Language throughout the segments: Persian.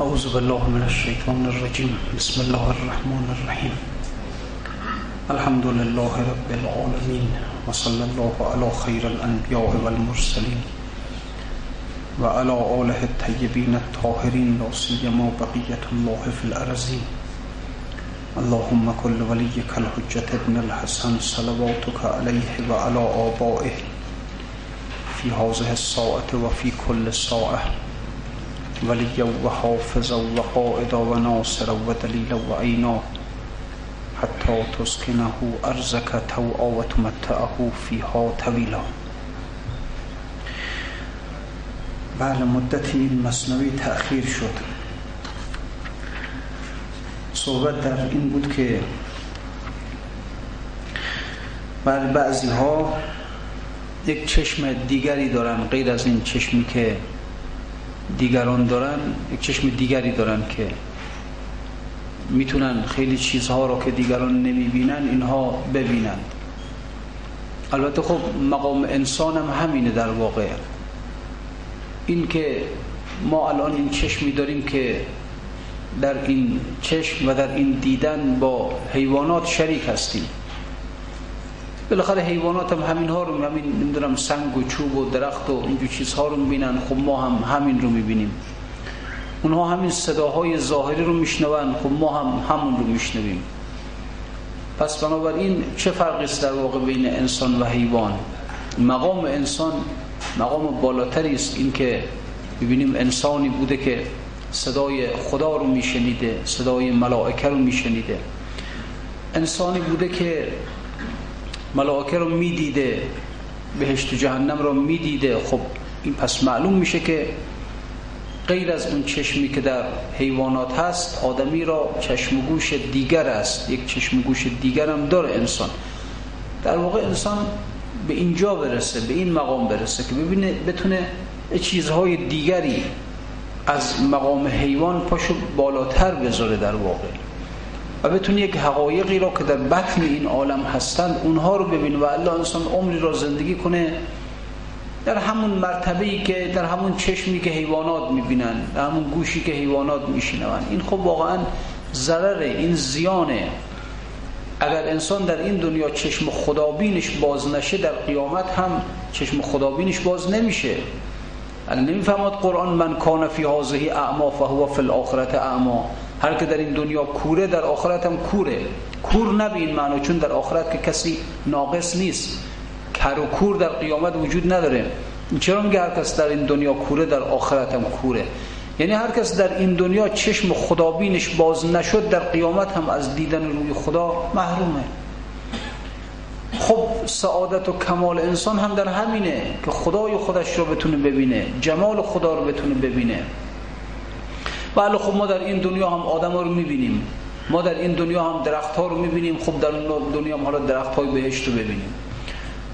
أعوذ بالله من الشيطان الرجيم. بسم الله الرحمن الرحيم. الحمد لله رب العالمين وصلى الله على خير الأنبياء والمرسلين وعلى آله الطيبين الطاهرين لا سيما بقية الله في الأرضين اللهم كل وليك الحجة ابن الحسن صلواتك عليه وعلى آبائه في هذه الساعة وفي كل ساعة. وليا وحافظا وقائدا وناصرا ودليلا وعينا حتى تسكنه أرزك توعا وتمتعه فيها طويلا بله مدتی این مصنوی تأخیر شد. صحبت در این بود که بر بعضی ها یک چشم دیگری دارن غیر از این چشمی که دیگران دارن یک چشم دیگری دارن که می‌تونن خیلی چیزها را که دیگران نمی‌بینن اینها ببینند البته خب مقام انسان هم همینه در واقع. این که ما الان این چشمی داریم که در این چشم و در این دیدن با حیوانات شریک هستیم. بالاخره حیوانات هم همین ها رو همین نمی‌دونم سنگ و چوب و درخت و اینجور چیزها رو می‌بینن. خب ما هم همین رو می‌بینیم. اونها همین صداهای ظاهری رو میشنون. خب ما هم همون رو میشنویم. پس بنابراین چه فرقی است در واقع بین انسان و حیوان؟ مقام انسان مقام بالاتری است اینکه ببینیم انسانی بوده که صدای خدا رو میشنیده صدای ملائکه رو میشنیده. انسانی بوده که ملائکه رو می‌دیده بهشت و جهنم رو می‌دیده. خب این پس معلوم میشه که غیر از اون چشمی که در حیوانات هست آدمی را چشم گوش دیگر است. یک چشم و گوش دیگر هم داره انسان. در واقع انسان به اینجا برسه به این مقام برسه که ببینه بتونه چیزهای دیگری از مقام حیوان پاشو بالاتر بذاره در واقع. و بتونه یک حقایقی را که در بطن این عالم هستند اونها رو ببینه و الله انسان عمری را زندگی کنه در همون مرتبه که در همون چشمی که حیوانات می‌بینن در همون گوشی که حیوانات میشنون. این خب واقعا ضرره این زیانه. اگر انسان در این دنیا چشم خدابینش باز نشه در قیامت هم چشم خدابینش باز نمیشه. نمی‌فهمد قرآن من کان فی هذه اعما فهو فی الاخرت اعما. هر که در این دنیا کوره در آخرت هم کوره. کور نبین معنی چون در آخرت که کسی ناقص نیست. کر و کور در قیامت وجود نداره. چرا میگه هر کس در این دنیا کوره در آخرت هم کوره؟ یعنی هر کس در این دنیا چشم خدابینش باز نشد در قیامت هم از دیدن روی خدا محرومه. خب سعادت و کمال انسان هم در همینه که خدای خودش رو بتونه ببینه جمال خدا رو بتونه ببینه. بله خب ما در این دنیا هم آدم ها رو می‌بینیم. ما در این دنیا هم درخت ها رو می‌بینیم. خب در اون دنیا هم حالا درخت های بهشت رو ببینیم.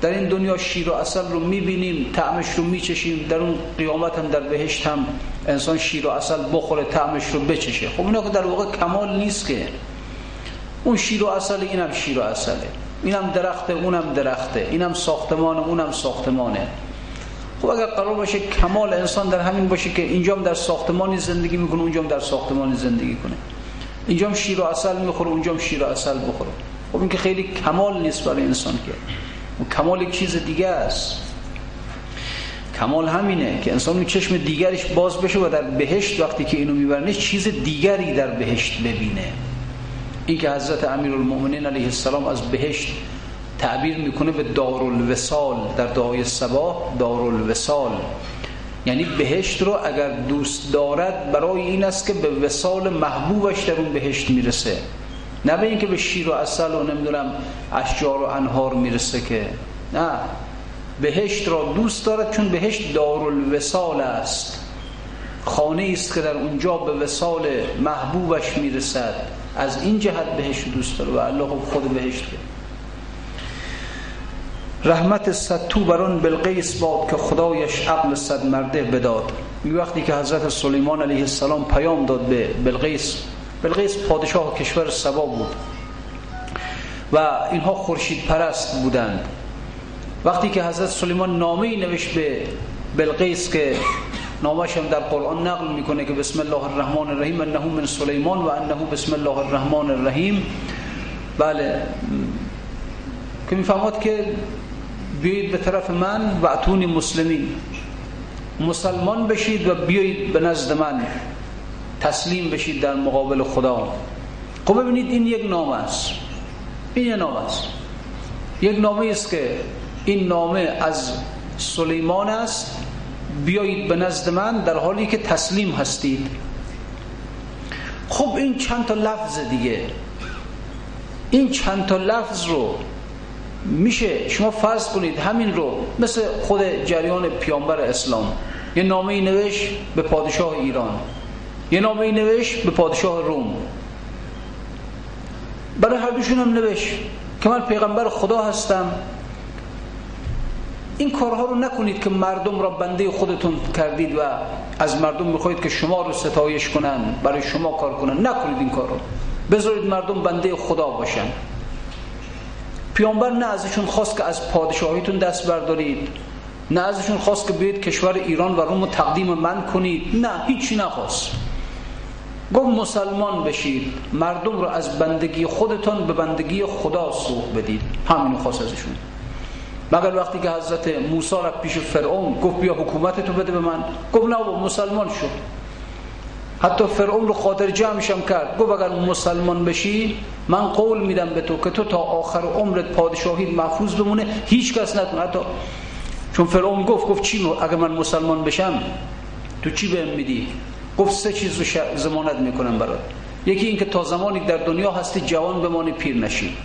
در این دنیا شیر و اصل رو می‌بینیم. طعمش رو میچشیم. در اون قیامت هم در بهشت هم انسان شیر و اصل بخوره طعمش رو بچشه. خب اینا که در واقع کمال نیست که. اون شیر و اصل اینم شیر و اصله اینم درخته اونم درخته. اینم ساختمان اونم ساختمانه. خب اگر قرار باشه کمال انسان در همین باشه که اینجام در ساختمانی زندگی می‌کنه اونجام در ساختمانی زندگی کنه. اینجام شیر و اصل می‌خوره اونجام شیر و اصل بخوره. خب این که خیلی کمال نیست برای انسان که. کمال یک چیز دیگه است. کمال همینه که انسان چشم دیگرش باز بشه و در بهشت وقتی که اینو میبرنه چیز دیگری در بهشت ببینه. این که حضرت امیرالمؤمنین علیه السلام از بهشت تعبیر می‌کنه به دارالوسال در دعای سباه دارالوسال یعنی بهشت رو اگر دوست دارد برای این است که به وسال محبوبش در اون بهشت می‌رسه. نه به اینکه به شیر و اصل و نمی‌دونم اشجار و انهار می‌رسه که. نه. بهشت را دوست دارد چون بهشت دارالوسال است. خانه است که در اونجا به وسال محبوبش می‌رسد. از این جهت بهشت دوست داره و الله خود بهشت که رحمت صد تو بران بلقیس باد که خدایش عقل صد مرده بداد. وقتی که حضرت سلیمان علیه السلام پیام داد به بلقیس بلقیس پادشاه کشور سبا بود و اینها خورشید پرست بودند. وقتی که حضرت سلیمان نامه نوشت به بلقیس که نامش هم در قرآن نقل می‌کنه که بسم الله الرحمن الرحیم انه من سلیمان و انه بسم الله الرحمن الرحیم. بله. که می‌فهمد که بیایید به طرف من و اتونی مسلمین مسلمان بشید و بیایید به نزد من. تسلیم بشید در مقابل خدا. خب ببینید این یک نامه است. این یک نامه است. یک نامه است که این نامه از سلیمان است. بیایید به نزد من در حالی که تسلیم هستید. خب این چند تا لفظ دیگه. این چند تا لفظ رو میشه. شما فرض کنید همین رو مثل خود جریان پیامبر اسلام. یه نامه ای نوشت به پادشاه ایران. یه نامه ای نوشت به پادشاه روم. برای هر دوشون هم نوشت که من پیغمبر خدا هستم. این کارها رو نکنید که مردم را بنده خودتون کردید و از مردم می‌خواهید که شما رو ستایش کنن برای شما کار کنن. نکنید این کار رو. بذارید مردم بنده خدا باشن. پیامبر نه ازشون خواست که از پادشاهیتون دست بردارید نه ازشون خواست که بیاید کشور ایران و روم رو تقدیم من کنید. نه هیچی نخواست. گفت مسلمان بشید مردم رو از بندگی خودتون به بندگی خدا سوق بدید. همین خواست ازشون. مگر وقتی که حضرت موسی را پیش فرعون گفت بیا حکومت تو بده به من گفت نه مسلمان شد. حتی فرعون رو خاطر جمعشم کرد. گفت اگر مسلمان بشی من قول میدم به تو که تو تا آخر عمرت پادشاهی محفوظ بمونه هیچ کس نتونه. حتی چون فرعون گفت گفت چی اگر من مسلمان بشم تو چی بهم میدی؟ گفت سه چیز رو زمانت می‌کنم برات. یکی اینکه تا زمانی در دنیا هستی جوان بمانی پیر نشی.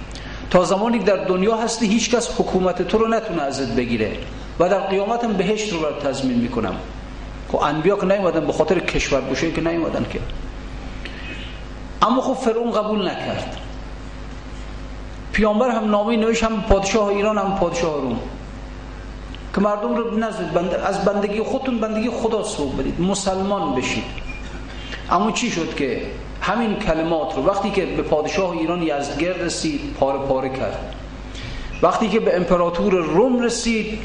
تا زمانی در دنیا هستی هیچ کس حکومت تو رو نتونه ازت بگیره. و در قیامتم بهشت رو برات تضمین می‌کنم. خب انبیا که نیومدن به خاطر کشور بوشه که نیومدن که. اما خب فرعون قبول نکرد. پیامبر هم نامه نوشت هم پادشاه ایران هم پادشاه روم. که مردم رو نزد بند... از بندگی خودتون بندگی خدا سوق بدید. مسلمان بشید. اما چی شد که همین کلمات رو وقتی که به پادشاه ایران یزدگرد رسید پاره پاره کرد. وقتی که به امپراتور روم رسید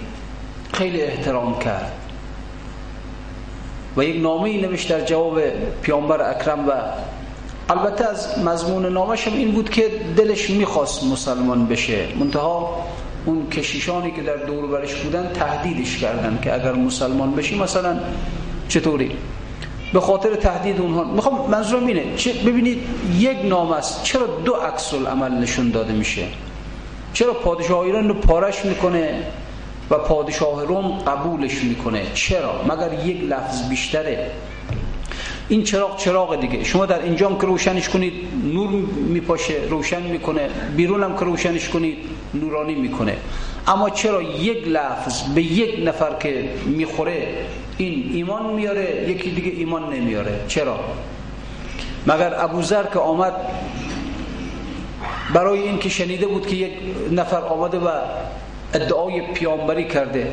خیلی احترام کرد. و یک نامه نوشت در جواب پیامبر اکرم و البته از مضمون هم این بود که دلش می‌خواست مسلمان بشه. منتها اون کشیشانی که در دور برش بودن تهدیدش کردن که اگر مسلمان بشی مثلا چطوری؟ به خاطر تهدید اونها. می‌خوام منظورم اینه ببینید یک نام است چرا دو عکس عمل نشون داده میشه؟ چرا پادشاه ایران رو پارش می‌کنه و پادشاه روم قبولش می‌کنه؟ چرا؟ مگر یک لفظ بیشتره؟ این چراغ چراغ دیگه. شما در اینجام که روشنش کنید نور میپاشه روشن می‌کنه. بیرون هم که روشنش کنید نورانی می‌کنه. اما چرا یک لفظ به یک نفر که می‌خوره این ایمان میاره یکی دیگه ایمان نمیاره؟ چرا؟ مگر ابوذر که آمد برای این که شنیده بود که یک نفر آمده و ادعای پیامبری کرده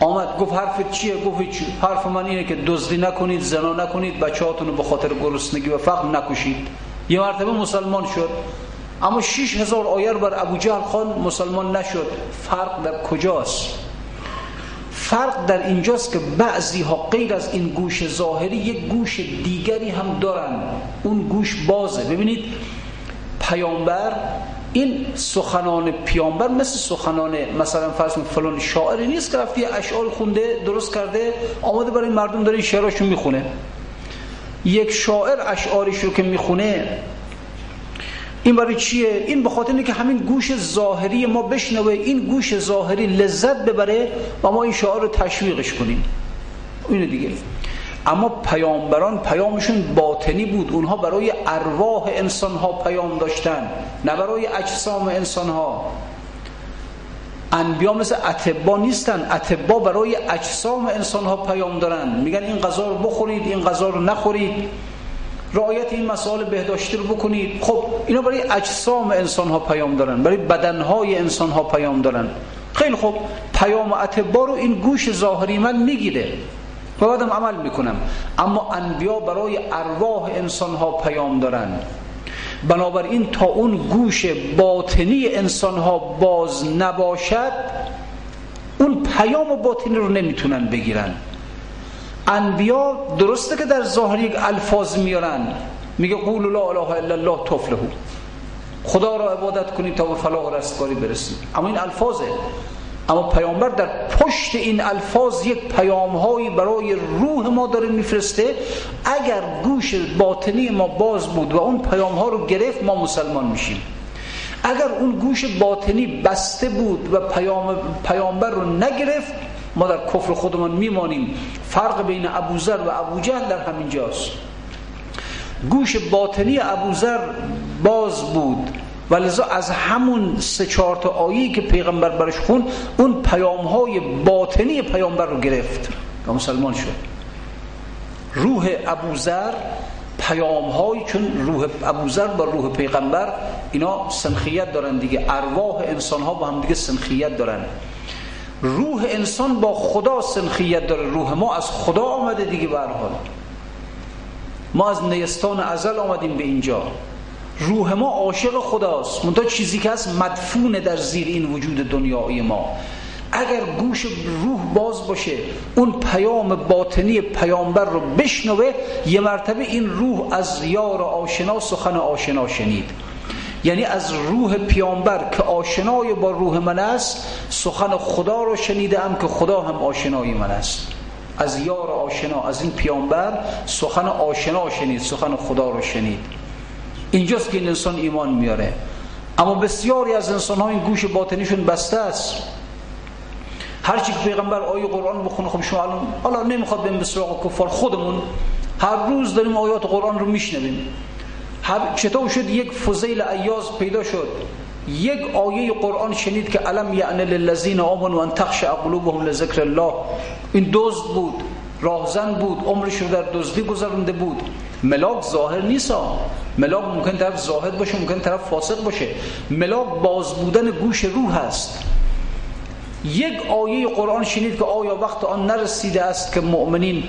آمد گفت حرف چیه؟ گفت چی حرف من اینه که دزدی نکنید زنا نکنید بچه‌هاتون رو به خاطر گرسنگی و فقر نکشید یه مرتبه مسلمان شد. اما 6000 هزار آیر بر ابو جهل خان مسلمان نشد. فرق در کجاست؟ فرق در اینجاست که بعضی ها غیر از این گوش ظاهری یک گوش دیگری هم دارن. اون گوش بازه. ببینید پیامبر این سخنان پیامبر مثل سخنان مثلا فرض فلان شاعری نیست که رفتی اشعار خونده درست کرده آماده برای مردم داره شعراشو می‌خونه. یک شاعر اشعارش رو که می‌خونه این برای چیه؟ این به خاطر که همین گوش ظاهری ما بشنوه این گوش ظاهری لذت ببره و ما این شعار رو تشویقش کنیم. اینو دیگه. اما پیامبران پیامشون باطنی بود. اونها برای ارواح انسان ها پیام داشتن نه برای اجسام انسان ها انبیا مثل اتبا نیستن. اتبا برای اجسام انسان ها پیام دارن. میگن این غذا رو بخورید این غذا رو نخورید. رعایت این مسائل بهداشتی رو بکنید. خب اینا برای اجسام انسان ها پیام دارن. برای بدن های انسان ها پیام دارن. خیلی خب پیام اتبا رو این گوش ظاهری من می‌گیره. و بعدم عمل می‌کنم. اما انبیا برای ارواح انسان ها پیام دارن. بنابراین تا اون گوش باطنی انسان ها باز نباشد اون پیام باطنی رو نمی‌تونن بگیرن. انبیا درسته که در ظاهر یک الفاظ میارن. میگه قول لا اله الا الله تفلحو خدا را عبادت کنید تا به فلاح و رستگاری برسید. اما این الفاظه. اما پیامبر در پشت این الفاظ یک پیام هایی برای روح ما داره میفرسته اگر گوش باطنی ما باز بود و اون پیام ها رو گرفت ما مسلمان میشیم. اگر اون گوش باطنی بسته بود و پیام پیامبر رو نگرفت ما در کفر خودمان میمانیم. فرق بین ابوذر و ابوجهل در همین جاست. گوش باطنی ابوذر باز بود. و لذا از همون سه چهار تا آیی که پیغمبر برش خون اون پیام های باطنی پیامبر رو گرفت و مسلمان شد. روح ابوذر پیام های چون روح ابوذر با روح پیغمبر اینا سنخیت دارن دیگه. ارواح انسان ها با هم دیگه سنخیت دارن. روح انسان با خدا سنخیت داره. روح ما از خدا آمده دیگه به ما از نیستان ازل آمدیم به اینجا. روح ما عاشق خداست. منتها چیزی که هست مدفون در زیر این وجود دنیای ما. اگر گوش روح باز باشه اون پیام باطنی پیامبر رو بشنوه یه مرتبه این روح از یار آشنا سخن آشنا شنید. یعنی از روح پیامبر که آشنای با روح من است سخن خدا رو شنیده ام که خدا هم آشنای من است. از یار آشنا از این پیامبر سخن آشنا شنید سخن خدا رو شنید. اینجاست که این انسان ایمان میاره. اما بسیاری از انسان ها این گوش باطنیشون بسته است. هرچی که پیغمبر آیه قرآن بخونه خب شما الان حالا نمی‌خواد بریم به سراغ کفار خودمون. هر روز داریم آیات قرآن رو میشنویم. چطور شد یک فضیل ایاز پیدا شد؟ یک آیه قرآن شنید که علم یعنی للذین آمنوا ان تخشع قلوبهم لذکر الله. این دزد بود راهزن بود عمرش رو در دزدی گذرونده بود. ملاک ظاهر نیست ملاک ممکن طرف ظاهر باشه ممکن طرف فاسق باشه. ملاک باز بودن گوش روح هست. یک آیه قرآن شنید که آیا وقت آن نرسیده است که مؤمنین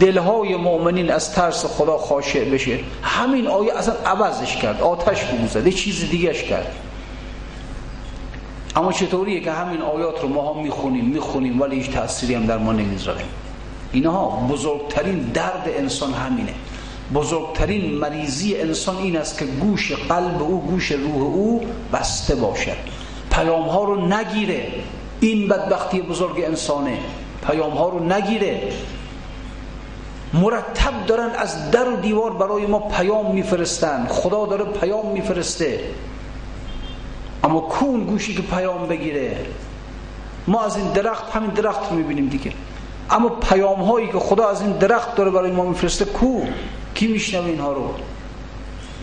دلهای مؤمنین از ترس خدا خاشع بشه؟ همین آیه اصلا عوضش کرد آتش بگوزد یه چیز دیگهش کرد. اما چطوریه که همین آیات رو ما هم می‌خونیم می‌خونیم ولی هیچ تأثیری هم در ما نمی‌ذاره. اینها بزرگترین درد انسان همینه. بزرگترین مریضی انسان این است که گوش قلب او گوش روح او بسته باشد. پیام ها رو نگیره این بدبختی بزرگ انسانه. پیام ها رو نگیره. مرتب دارن از در و دیوار برای ما پیام میفرستن. خدا داره پیام میفرسته. اما کون گوشی که پیام بگیره. ما از این درخت همین درخت رو می‌بینیم دیگه. اما پیام هایی که خدا از این درخت داره برای ما میفرسته کو؟ کی میشنوه اینها رو؟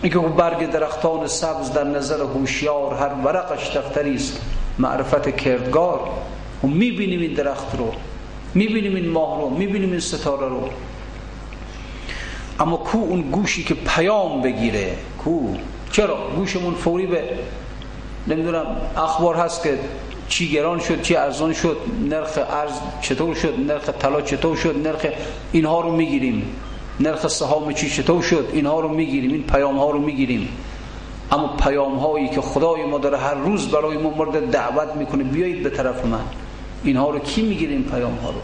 این که برگ درختان سبز در نظر هوشیار هر ورقش دفتری است معرفت کردگار. و می‌بینیم این درخت رو می‌بینیم این ماه رو می‌بینیم این ستاره رو. اما کو اون گوشی که پیام بگیره؟ کو؟ چرا؟ گوشمون فوری به نمی‌دونم اخبار هست که چی گران شد چی ارزان شد نرخ ارز چطور شد نرخ طلا چطور شد نرخ اینها رو می‌گیریم. نرخ سهام چی چطور شد؟ اینها رو می‌گیریم این پیام ها رو می‌گیریم. اما پیام هایی که خدای ما داره هر روز برای ما مورد دعوت می‌کنه بیایید به طرف من. اینها رو کی می‌گیره این پیام ها رو؟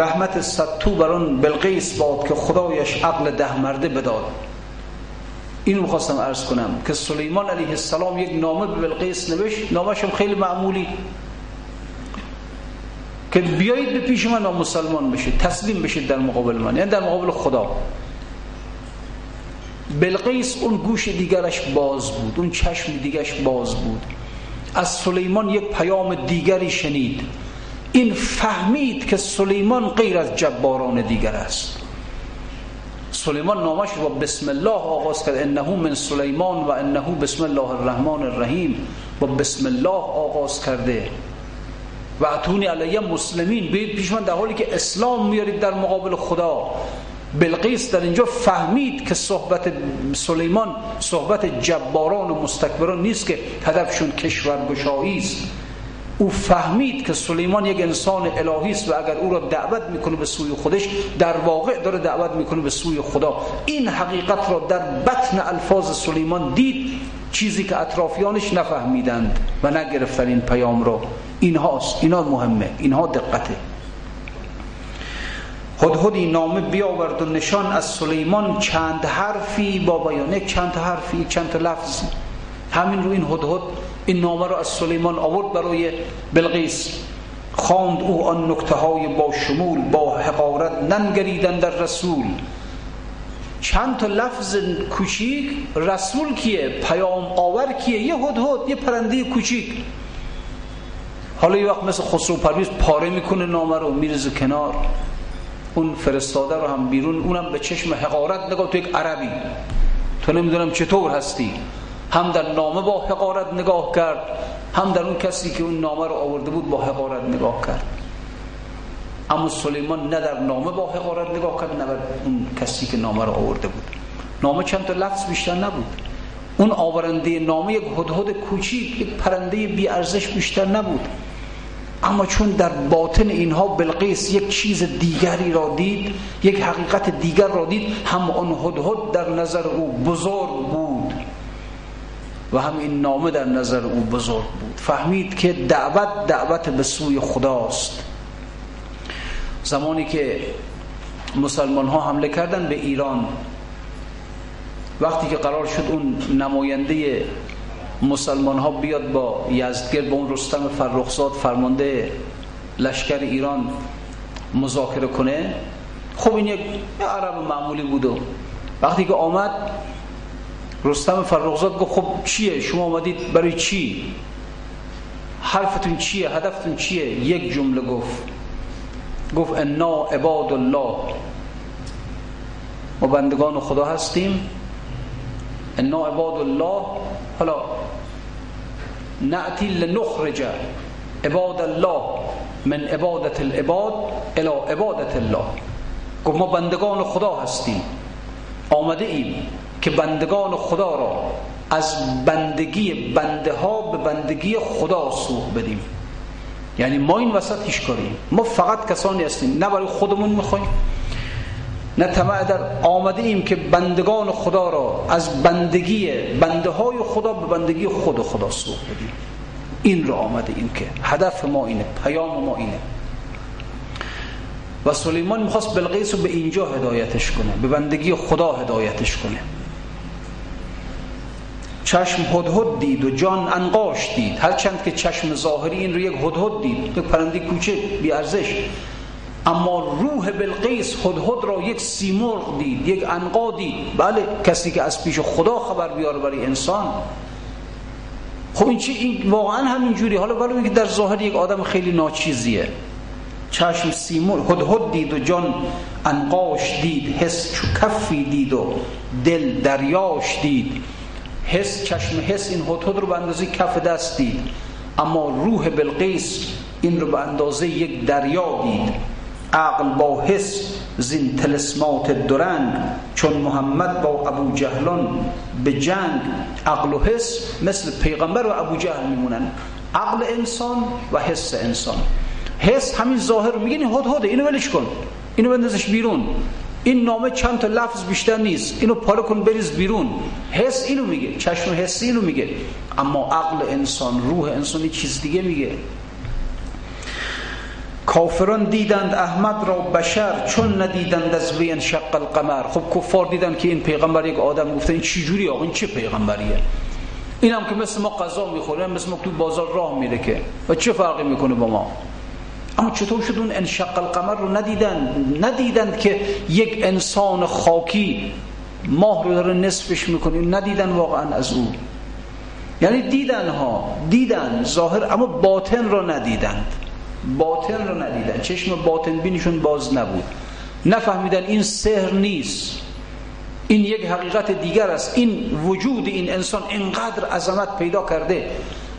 رحمت ستو بر اون بلقیس باد که خدایش عقل ده مرده بداد. اینو می‌خواستم عرض کنم که سلیمان علیه السلام یک نامه به بلقیس نوشت. نامش خیلی معمولی. که بیایید به پیش من مسلمان بشید تسلیم بشید در مقابل من یعنی در مقابل خدا. بلقیس اون گوش دیگرش باز بود اون چشم دیگرش باز بود. از سلیمان یک پیام دیگری شنید. این فهمید که سلیمان غیر از جباران دیگر است. سلیمان نامش با بسم الله آغاز کرد. انه من سلیمان و انه بسم الله الرحمن الرحیم. با بسم الله آغاز کرده. و اتونی علیه مسلمین بید پیش من در حالی که اسلام میارید در مقابل خدا. بلقیس در اینجا فهمید که صحبت سلیمان صحبت جباران و مستکبران نیست که هدفشون کشورگشایی است. او فهمید که سلیمان یک انسان الهی است و اگر او را دعوت می‌کنه به سوی خودش در واقع داره دعوت می‌کنه به سوی خدا. این حقیقت را در بطن الفاظ سلیمان دید. چیزی که اطرافیانش نفهمیدند و نگرفتن این پیام را اینهاست اینا مهمه اینها دقته. هدهدی نامه بیاورد و نشان از سلیمان چند حرفی با بیان یک چند حرفی چند لفظ. همین رو این هدهد این نامه رو از سلیمان آورد برای بلقیس. خواند او آن نکته های با شمول با حقارت ننگریدن در رسول. چند تا لفظ کوچیک رسول کیه پیام آور کیه؟ یه هدهد یه پرنده کوچیک. حالا یه وقت مثل خسرو پرویز پاره می‌کنه نامه رو میرزه کنار. اون فرستاده رو هم بیرون اونم به چشم حقارت نگاه تو یک عربی. تو نمی‌دونم چطور هستی. هم در نامه با حقارت نگاه کرد هم در اون کسی که اون نامه رو آورده بود با حقارت نگاه کرد. اما سلیمان نه در نامه با حقارت نگاه کرد نه بر اون کسی که نامه رو آورده بود نامه چند تا لفظ بیشتر نبود اون آورنده نامه یک هدهد کوچیک یک پرنده بی ارزش بیشتر نبود اما چون در باطن اینها بلقیس یک چیز دیگری را دید یک حقیقت دیگر را دید هم آن هدهد در نظر او بزرگ بود و هم این نامه در نظر او بزرگ بود فهمید که دعوت دعوت به سوی خداست زمانی که مسلمان ها حمله کردن به ایران. وقتی که قرار شد اون نماینده مسلمان ها بیاد با یزدگرد با اون رستم فرخزاد فرمانده لشکر ایران مذاکره کنه خب این یک عرب معمولی بود و وقتی که آمد رستم فرخزاد گفت خب چیه؟ شما آمدید برای چی؟ حرفتون چیه؟ هدفتون چیه؟ یک جمله گفت. گفت انا عباد الله. ما بندگان خدا هستیم. انا عباد الله. حالا نأتی لنخرج عباد الله من عبادت العباد الى عبادت الله. گفت ما بندگان خدا هستیم. آمده ایم که بندگان خدا را از بندگی بنده ها به بندگی خدا سوق بدیم. یعنی ما این وسط هیچ کاریم. ما فقط کسانی هستیم. نه برای خودمون می‌خوایم. نه طمع در آمده ایم که بندگان خدا را از بندگی بنده های خدا به بندگی خود خدا سوق بدیم. این رو آمده ایم که هدف ما اینه پیام ما اینه. و سلیمان می‌خواست بلقیس رو به اینجا هدایتش کنه به بندگی خدا هدایتش کنه. چشم هدهد دید و جان انقاش دید. هرچند که چشم ظاهری این رو یک هدهد دید. یک پرنده کوچه بی ارزش. اما روح بلقیس هدهد را یک سیمرغ دید یک انقا دید. بله کسی که از پیش خدا خبر بیاره برای انسان. خب این چی؟ این واقعا همین جوری حالا ولی که در ظاهر یک آدم خیلی ناچیزیه. چشم سیمور هدهد دید و جان انقاش دید. حس کفی دید و دل دریاش دید. حس چشم حس این هدهد رو به اندازه کف دست دید. اما روح بلقیس این رو به اندازه یک دریا دید. عقل با حس زین تلسمات درنگ چون محمد با ابو جهلان به جنگ عقل و حس مثل پیغمبر و ابو جهل میمونن. عقل انسان و حس انسان. حس همین ظاهر میگن هد اینو ولش کن. اینو بندازش بیرون. این نامه چند تا لفظ بیشتر نیست. اینو پاره کن بریز بیرون. حس اینو میگه. چشم حسی اینو میگه. اما عقل انسان روح انسان چیز دیگه میگه. کافران دیدند احمد را بشر چون ندیدند از وی انشق القمر. خب کفار دیدند که این پیغمبر یک آدم گفته این چی جوری آقا؟ این چه پیغمبریه؟ این هم که مثل ما قضا می‌خوره مثل ما تو بازار راه میره که. و چه فرقی می‌کنه با ما؟ اما چطور شد اون انشق القمر رو ندیدند ندیدند که یک انسان خاکی ماه رو داره نصفش می‌کنه. ندیدن واقعا از او. یعنی دیدن ها دیدن ظاهر اما باطن رو ندیدند. باطن رو ندیدن چشم باطن بینشون باز نبود. نفهمیدن این سحر نیست. این یک حقیقت دیگر است. این وجود این انسان اینقدر عظمت پیدا کرده.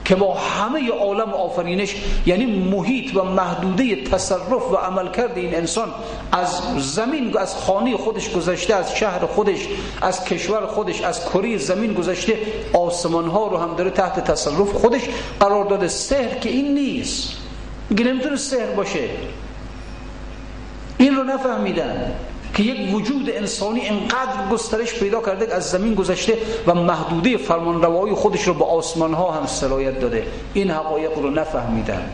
که با همه عالم آفرینش یعنی محیط و محدوده تصرف و عمل کرده این انسان از زمین از خانه خودش گذشته از شهر خودش از کشور خودش از کره زمین گذشته آسمان ها رو هم داره تحت تصرف خودش قرار داده. سحر که این نیست. میگه نمی‌تونه سهر باشه. این رو نفهمیدن. که یک وجود انسانی انقدر گسترش پیدا کرده از زمین گذشته و محدوده فرمان خودش رو به آسمان ها هم سرایت داده. این حقایق رو نفهمیدن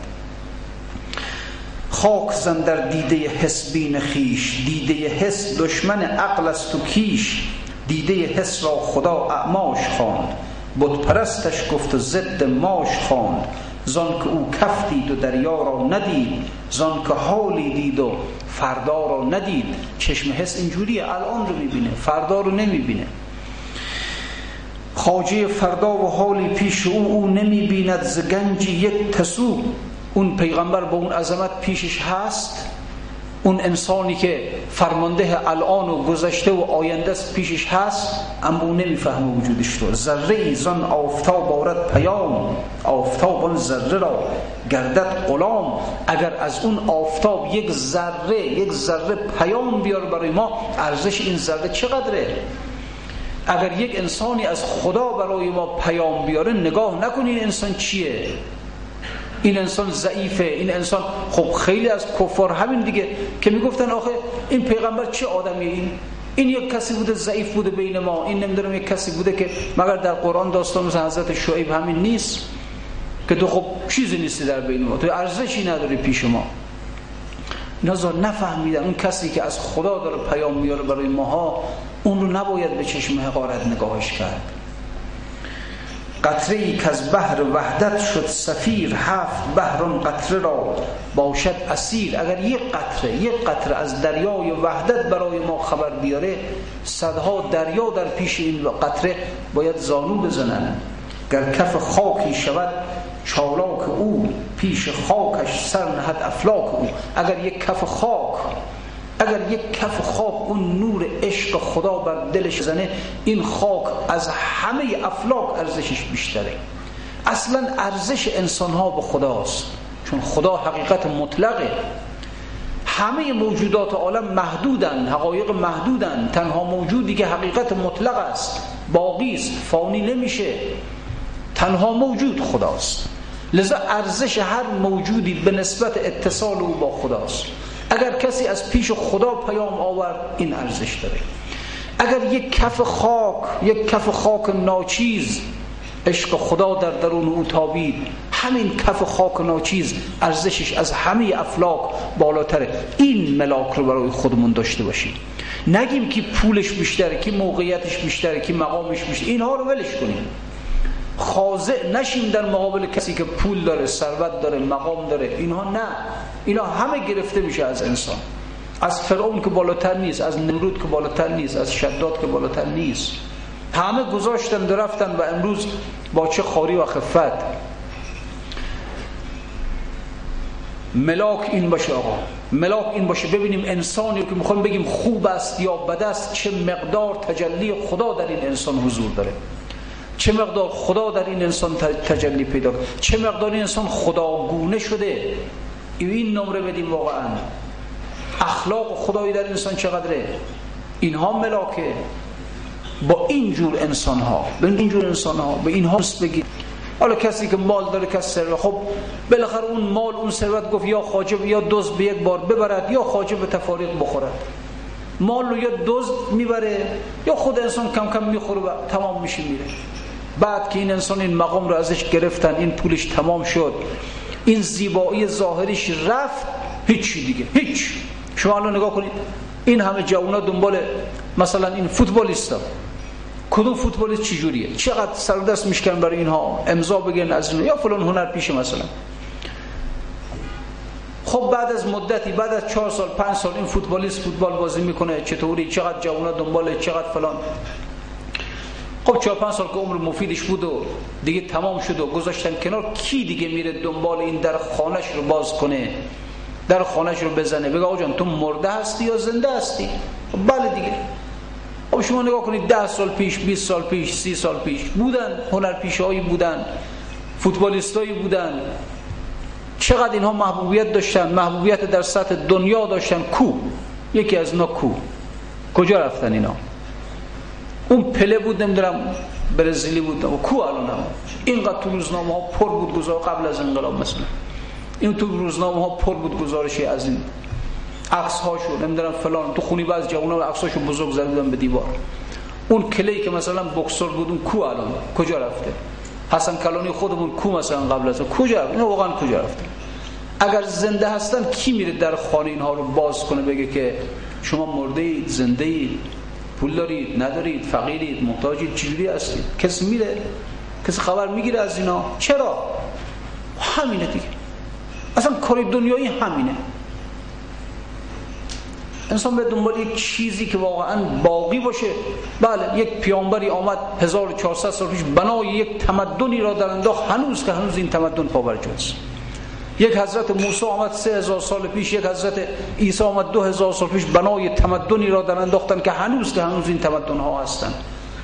خاک زن در دیده حس بین خیش دیده حس دشمن عقل است و کیش دیده حس را خدا اعماش خواند. بود پرستش گفت و ضد ماش خواند. زان که او کف دید و دریا را ندید زان که حالی دید و فردا را ندید. چشم حس اینجوریه الان رو می‌بینه فردا رو نمی‌بینه. خاجه فردا و حالی پیش او او نمی‌بیند ز گنجی یک تسو. اون پیغمبر با اون عظمت پیشش هست؟ اون انسانی که فرمانده الان و گذشته و آینده است پیشش هست اما نمی‌فهمه وجودش رو. ذره زن آفتاب آرد پیام آفتاب اون ذره را گردد غلام. اگر از اون آفتاب یک ذره یک ذره پیام بیار برای ما ارزش این ذره چقدره؟ اگر یک انسانی از خدا برای ما پیام بیاره نگاه نکنین انسان چیه؟ این انسان ضعیفه این انسان خب خیلی از کفار همین دیگه که می‌گفتن آخه این پیغمبر چه آدمیه؟ این این یک کسی بوده ضعیف بوده بین ما این نمی‌دونم یک کسی بوده که مگر در قرآن داستان مثل حضرت شعیب همین نیست؟ که تو خب چیزی نیستی در بین ما تو ارزشی نداری پیش ما. نظر نفهمیدن اون کسی که از خدا داره پیام میاره برای ماها اون رو نباید به چشم حقارت نگاهش کرد. قطره ای که از بحر وحدت شد سفیر هفت بحران قطره را باشد اسیر. اگر یک قطره یک قطره از دریای وحدت برای ما خبر بیاره صدها دریا در پیش این قطره باید زانو بزنن گر کف خاکی شود چالاک او پیش خاکش سر نهد افلاک او. اگر یک کف خاک اگر یک کف خاک اون نور عشق خدا بر دلش زنه این خاک از همه افلاک ارزشش بیشتره. اصلا ارزش انسان ها به خداست چون خدا حقیقت مطلقه. همه موجودات عالم محدودن حقایق محدودن تنها موجودی که حقیقت مطلق است باقی است فانی نمیشه. تنها موجود خداست. لذا ارزش هر موجودی به نسبت اتصال او با خداست. اگر کسی از پیش خدا پیام آورد این ارزش داره. اگر یک کف خاک یک کف خاک ناچیز عشق خدا در درون او تابید همین کف خاک ناچیز ارزشش از همه افلاک بالاتره. این ملاک رو برای خودمون داشته باشیم. نگیم که پولش بیشتره که موقعیتش بیشتره که مقامش بیشتره. اینها رو ولش کنیم. خاضع نشیم در مقابل کسی که پول داره ثروت داره مقام داره. اینها نه. اینا همه گرفته میشه از انسان. از فرعون که بالاتر نیست از نمرود که بالاتر نیست از شداد که بالاتر نیست. همه گذاشتن درفتن و امروز با چه خاری و خفت. ملاک این باشه آقا. ملاک این باشه. ببینیم انسانی که می‌خوایم بگیم خوب است یا بد است چه مقدار تجلی خدا در این انسان حضور داره. چه مقدار خدا در این انسان تجلی پیدا چه مقدار این انسان خداگونه شده؟ این نمره بدیم واقعا. اخلاق خدایی در انسان چقدره؟ اینها ملاکه. با این جور انسان ها به این جور انسان ها به اینها بگید. حالا کسی که مال داره کسی ثروت خب بالاخره اون مال اون ثروت گفت یا خاجب یا دوز به یک بار ببرد یا خاجب به تفاریق بخورد. مال رو یا دوز می‌بره یا خود انسان کم کم می‌خوره و تمام میشه میره. بعد که این انسان این مقام رو ازش گرفتن این پولش تمام شد. این زیبایی ظاهریش رفت هیچی دیگه هیچ. شما الان نگاه کنید این همه جوانا دنبال مثلا این فوتبالیستا. کدوم فوتبالیست چجوریه؟ چقدر سر دست میشکن برای اینها؟ امضا بگن از این یا فلان هنر پیش مثلا. خب بعد از مدتی بعد از چهار سال پنج سال این فوتبالیست فوتبال بازی می‌کنه. چطوری؟ چقدر جوانا دنبال چقدر فلان؟ خب چهار پنج سال که عمر مفیدش بود و دیگه تمام شد و گذاشتن کنار کی دیگه میره دنبال این در خانش رو باز کنه در خانش رو بزنه؟ بگه آقا تو مرده هستی یا زنده هستی؟ خب بله دیگه. خب شما نگاه کنید ده سال پیش 20 سال پیش سی سال پیش بودن هایی بودن فوتبالیستایی بودن. چقدر اینها محبوبیت داشتن؟ محبوبیت در سطح دنیا داشتن. کو؟ یکی از اینا کو. کجا رفتن اینا؟ اون پله بود نمی‌دونم برزیلی بود و کو الان هم؟ اینقدر تو روزنامه ها پر بود گزار قبل از انقلاب مثلا. این تو روزنامه ها پر بود گزارشی از این عکس هاشو نمی‌دونم فلان. تو خونی بعض جوونا عکساشو بزرگ زده به دیوار. اون کلی که مثلا بکسور بود اون کو الان؟ کجا رفته؟ حسن کلانی خودمون کو مثلا قبل از کجا رفته اینو واقعا کجا رفته؟ اگر زنده هستن کی میره در خانه اینها رو باز کنه بگه که شما مرده اید زنده اید؟ پول دارید ندارید فقیرید محتاجید چجوری هستید؟ کسی میره کسی خبر می‌گیره از اینا. چرا؟ همینه دیگه. اصلا کار دنیایی همینه. انسان به دنبال یک چیزی که واقعا باقی باشه. بله یک پیامبری آمد 1400 سال پیش بنای یک تمدنی را در انداخت. هنوز که هنوز این تمدن پاورجاست یک حضرت موسی آمد سه هزار سال پیش یک حضرت عیسی آمد دو هزار سال پیش بنای تمدنی را در انداختن که هنوز که هنوز این تمدن ها هستن.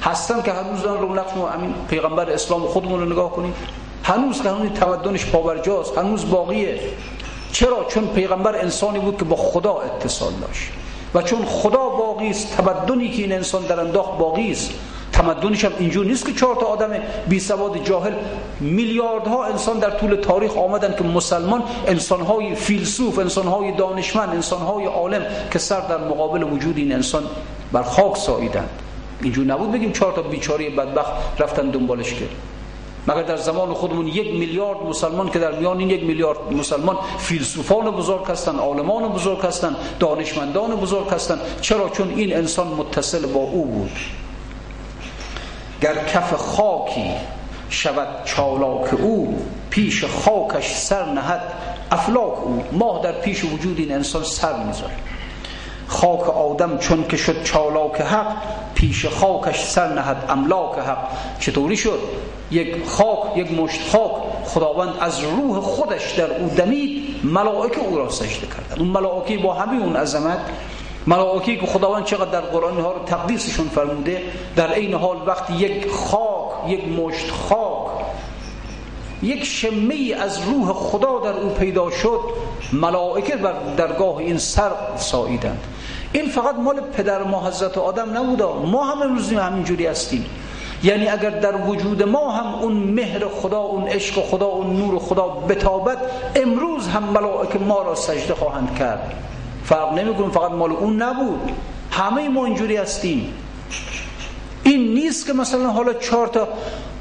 هستن که هنوز دارن رو نقش امین پیغمبر اسلام خودمون رو نگاه کنید هنوز که هنوز تمدنش پاورجاست هنوز باقیه چرا؟ چون پیغمبر انسانی بود که با خدا اتصال داشت. و چون خدا باقی است تمدنی که این انسان در انداخت باقی است. تمدنش هم اینجور نیست که چهار تا آدم بی سواد جاهل میلیاردها انسان در طول تاریخ آمدن که مسلمان انسانهای فیلسوف انسانهای دانشمند انسانهای عالم که سر در مقابل وجود این انسان بر خاک ساییدند. اینجور نبود بگیم چهار تا بیچاره بدبخت رفتن دنبالش کرد مگر در زمان خودمون یک میلیارد مسلمان که در میان این یک میلیارد مسلمان فیلسوفان بزرگ هستند عالمان بزرگ هستند دانشمندان بزرگ هستند چرا چون این انسان متصل با او بود؟ گر کف خاکی شود چالاک او پیش خاکش سر نهد افلاک او. ماه در پیش وجود این انسان سر می‌ذاره. خاک آدم چون که شد چالاک حق پیش خاکش سر نهد املاک حق. چطوری شد؟ یک خاک یک مشت خاک. خداوند از روح خودش در او دمید ملائکه او را سجده کردن اون ملائکه با همه اون عظمت ملائکه که خداوند چقدر در قرآن ها رو تقدیسشون فرموده در این حال وقتی یک خاک یک مشت خاک یک شمه از روح خدا در او پیدا شد ملائکه بر درگاه این سر ساییدند. این فقط مال پدر ما حضرت آدم نبوده. ما هم امروز همینجوری هستیم. یعنی اگر در وجود ما هم اون مهر خدا اون عشق خدا اون نور خدا بتابد امروز هم ملائکه ما را سجده خواهند کرد. فرق نمی‌کنه فقط مال اون نبود. همه ما اینجوری هستیم. این نیست که مثلا حالا چهار تا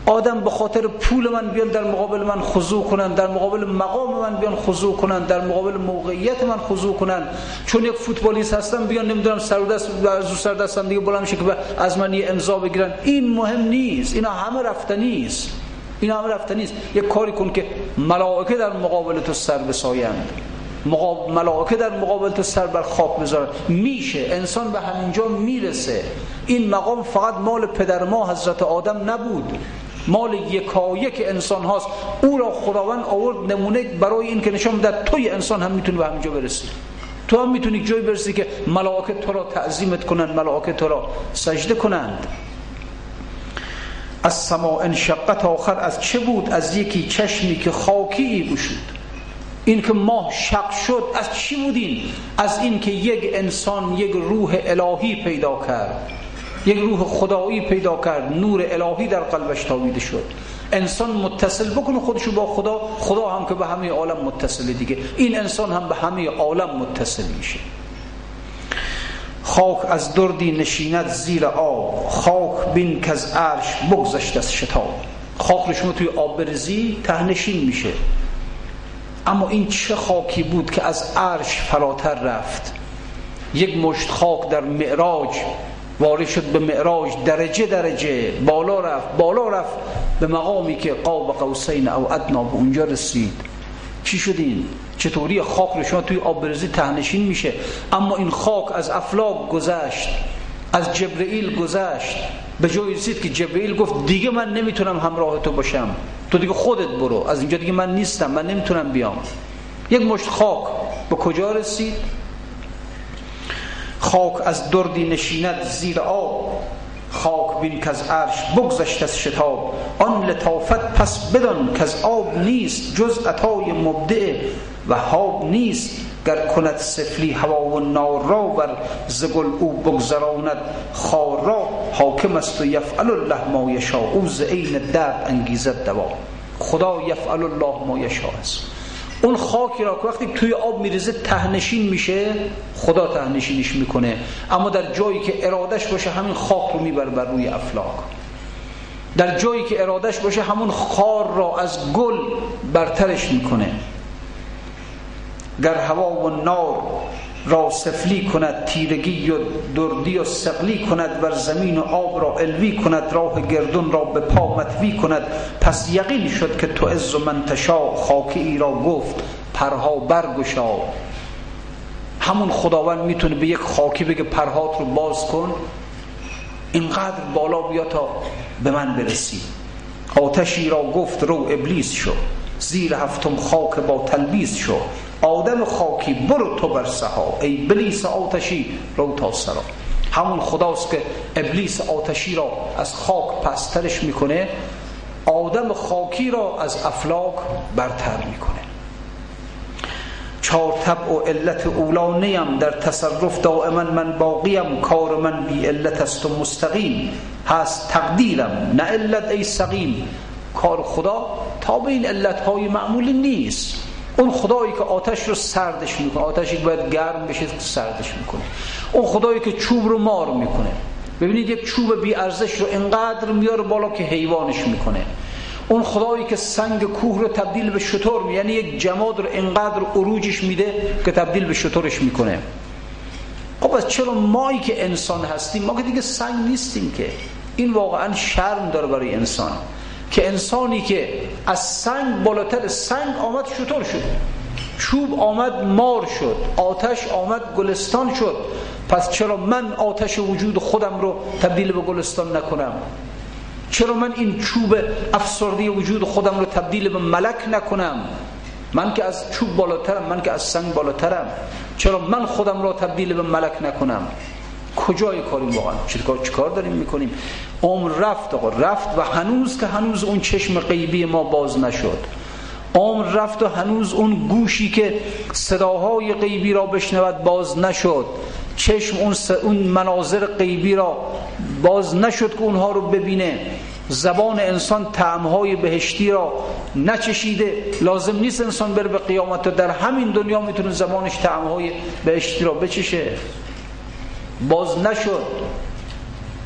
آدم به خاطر پول من بیان در مقابل من خضوع کنن در مقابل مقام من بیان خضوع کنن در مقابل موقعیت من خضوع کنن. چون یک فوتبالیست هستم بیان نمی‌دونم سر دست از سر دستم دیگه بلند میشه که از من یه امضا بگیرن. این مهم نیست. اینا همه رفتنی است اینا همه رفتنی است یک کاری کن که ملائکه در مقابل تو سر بسایند. ملائکه در مقابل تو سر بر خاک بذارن میشه. انسان به همینجا می‌رسه. این مقام فقط مال پدر ما حضرت آدم نبود. مال یکایک انسان هاست. او را خداوند آورد نمونه برای این که نشان در توی انسان هم می‌تونی به همینجا برسی. تو هم می‌تونی جای برسی که ملائکه تو را تعظیمت کنند ملائکه تو را سجده کنند. از سما انشقت. آخر از چه بود؟ از یکی چشمی که خاکی ای بشود این که ماه شق شد از چی بودین از این که یک انسان یک روح الهی پیدا کرد. یک روح خدایی پیدا کرد. نور الهی در قلبش تابیده شد. انسان متصل بکنه خودشو با خدا. خدا هم که به همه عالم متصل دیگه. این انسان هم به همه عالم متصل میشه. خاک از دردی نشیند زیر آب. خاک بین که از عرش بگذشت از شتاب. خاک رو شما توی آب برزی تهنشین میشه. اما این چه خاکی بود که از عرش فراتر رفت؟ یک مشت خاک در معراج وارد شد به معراج درجه درجه بالا رفت بالا رفت به مقامی که قاب قوسین او ادنا به اونجا رسید. چی شدین؟ چطوری خاک رو شما توی آب برزی تهنشین میشه؟ اما این خاک از افلاک گذشت از جبرئیل گذشت. به جای رسید که جبرئیل گفت دیگه من نمی‌تونم همراه تو باشم. تو دیگه خودت برو. از اینجا دیگه من نیستم. من نمی‌تونم بیام. یک مشت خاک. به کجا رسید؟ خاک از دردی نشیند زیر آب. خاک بین که از عرش بگذشت از شتاب. آن لطافت پس بدان که از آب نیست جز عطای مبدع. و حاب نیست گر کند سفلی هوا و نار را بر زگل او بگذراند خار را حاکم است و یفعل الله ما یشا او ز عین درد انگیزد دوا. خدا یفعل الله ما یشا است. اون خاکی را که وقتی توی آب میریزه تهنشین میشه خدا تهنشینش می‌کنه. اما در جایی که ارادش باشه همین خاک رو می‌بره بر روی افلاک. در جایی که ارادش باشه همون خار را از گل برترش می‌کنه. گر هوا و نار را سفلی کند تیرگی و دردی و سقلی کند بر زمین و آب را الوی کند راه گردون را به پا متوی کند پس یقین شد که تو عز و منتشا خاکی ای را گفت پرها برگشا. همون خداوند می‌تونه به یک خاکی بگه پرهات رو باز کن اینقدر بالا بیا تا به من برسی. آتشی را گفت رو ابلیس شو. زیر هفتم خاک با تلبیس شو. آدم خاکی برو تو بر سها ای بلیس آتشی رو تا سرا همون خداست که ابلیس آتشی را از خاک پسترش می‌کنه آدم خاکی را از افلاک برتر می‌کنه. چار طبع و علت اولا نیم در تصرف دائما من باقیم کار من بی علت است و مستقیم. هست تقدیرم نه علت ای سقیم. کار خدا تا به این علت های معمولی نیست. اون خدایی که آتش رو سردش می‌کنه آتشی باید گرم بشه سردش می‌کنه. اون خدایی که چوب رو مار می‌کنه. ببینید یک چوب بی ارزش رو انقدر میاره بالا که حیوانش می‌کنه. اون خدایی که سنگ کوه رو تبدیل به شطور می یعنی یک جماد رو انقدر عروجش میده که تبدیل به شطورش می‌کنه. خب از چرا مایی که انسان هستیم؟ ما که دیگه سنگ نیستیم که. این واقعا شرم داره برای انسان. که انسانی که از سنگ بالاتر سنگ آمد شطور شد. چوب آمد مار شد آتش آمد گلستان شد. پس چرا من آتش وجود خودم رو تبدیل به گلستان نکنم؟ چرا من این چوب افسردی وجود خودم رو تبدیل به ملک نکنم؟ من که از چوب بالاترم من که از سنگ بالاترم. چرا من خودم رو تبدیل به ملک نکنم؟ کجای کاریم واقعا؟ چیکار چیکار داریم می‌کنیم؟ عمر رفت آقا رفت و هنوز که هنوز اون چشم غیبی ما باز نشد. عمر رفت و هنوز اون گوشی که صداهای غیبی را بشنود باز نشد. چشم اون, اون مناظر غیبی را باز نشد که اونها رو ببینه. زبان انسان تعمهای بهشتی را نچشیده. لازم نیست انسان بره به قیامت. و در همین دنیا می‌تونه زبانش تعمهای بهشتی را بچشه. باز نشد.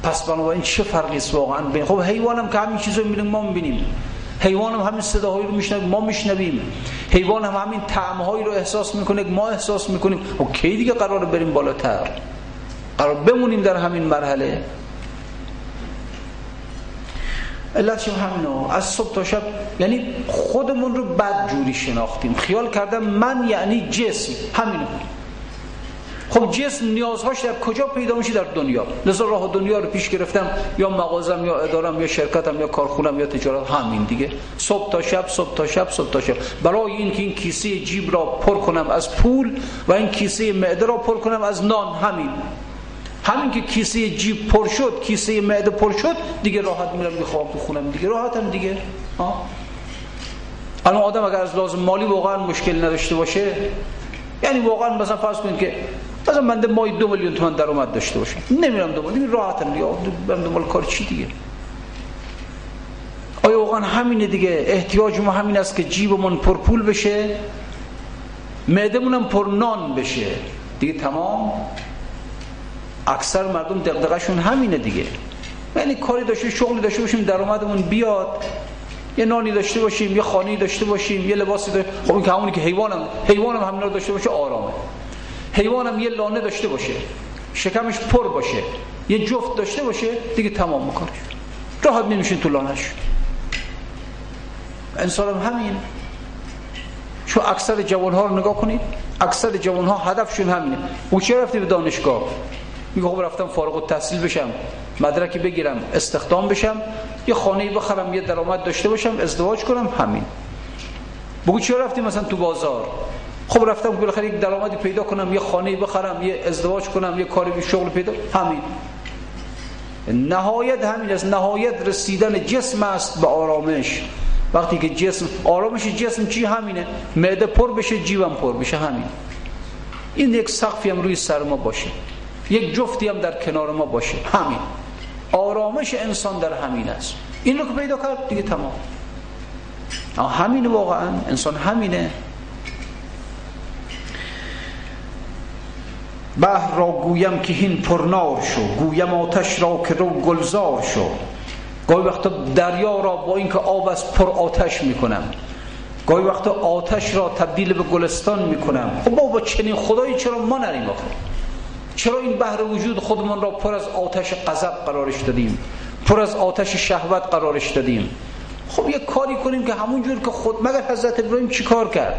پس بنابراین چه فرقی است واقعا؟ بین خب حیوانم که همین چیزو می‌بینیم ما می‌بینیم. حیوان هم همین صداهایی رو میشنویم ما میشنویم. حیوان هم همین طعمهایی رو احساس می‌کنه ما احساس می‌کنیم. و خب کی دیگه قرار بریم بالاتر؟ قرار بمونیم در همین مرحله. علتش همینو از صبح تا شب یعنی خودمون رو بد جوری شناختیم. خیال کردم من یعنی جسم. همینو خب جسم نیازهاش در کجا پیدا میشه؟ در دنیا. لذا راه دنیا رو پیش گرفتم یا مغازم یا ادارم یا شرکتم یا کارخونم یا تجارت همین دیگه. صبح تا شب صبح تا شب صبح تا شب. برای اینکه این کیسه جیب را پر کنم از پول و این کیسه معده را پر کنم از نان همین. همین که کیسه جیب پر شد کیسه معده پر شد دیگه راحت میرم بخوام تو خونم دیگه. راحتم دیگه. ها الان آدم اگر از لازم مالی واقعا مشکل نداشته باشه یعنی واقعا مثلا فرض کنید که مثلا من مای دو میلیون تومان درآمد داشته باشم. نمیرم دو میلیون راحتم دیگه. برم دنبال کار چی دیگه؟ آیا واقعا همینه دیگه؟ احتیاج ما همین است که جیبمون پر پول بشه معدمونم پر نان بشه. دیگه تمام. اکثر مردم دغدغه‌شون همینه دیگه. یعنی کاری داشته شغلی داشته باشیم درآمدمون بیاد. یه نانی داشته باشیم یه خانه داشته باشیم یه لباسی داشته خب این که همونی که حیوانم حیوانم همین رو داشته باشه آرامه. حیوانم یه لانه داشته باشه شکمش پر باشه یه جفت داشته باشه دیگه تمام می‌کنه راحت نمیشین تو لانش انسان هم همین. چون اکثر جوان ها رو نگاه کنید اکثر جوان ها هدفشون همینه. او چه رفتی به دانشگاه؟ میگه خب رفتم فارغ التحصیل بشم مدرکی بگیرم استخدام بشم یه خانه بخرم یه درآمد داشته باشم ازدواج کنم همین. بگو چرا رفتی مثلا تو بازار؟ خب رفتم بالاخره یک درآمدی پیدا کنم یه خانه بخرم یه ازدواج کنم یه کاری شغل پیدا همین. نهایت همین است. نهایت رسیدن جسم است به آرامش. وقتی که جسم آرامش جسم چی؟ همینه. معده پر بشه جیبم پر بشه. همین. این یک سقفی هم روی سر ما باشه. یک جفتی هم در کنار ما باشه. همین. آرامش انسان در همین است. این رو که پیدا کرد دیگه تمام. همین واقعا. انسان همینه. بحر را گویم که هین پرنار شو گویم آتش را که رو گلزار شو. گاهی وقتا دریا را با اینکه آب از پر آتش می‌کنم. گاهی وقتا آتش را تبدیل به گلستان می‌کنم. خب با چنین خدایی چرا ما نریم آخه؟ چرا این بحر وجود خودمان را پر از آتش غضب قرارش دادیم؟ پر از آتش شهوت قرارش دادیم؟ خب یک کاری کنیم که همون جور که خود مگر حضرت ابراهیم چی کار کرد؟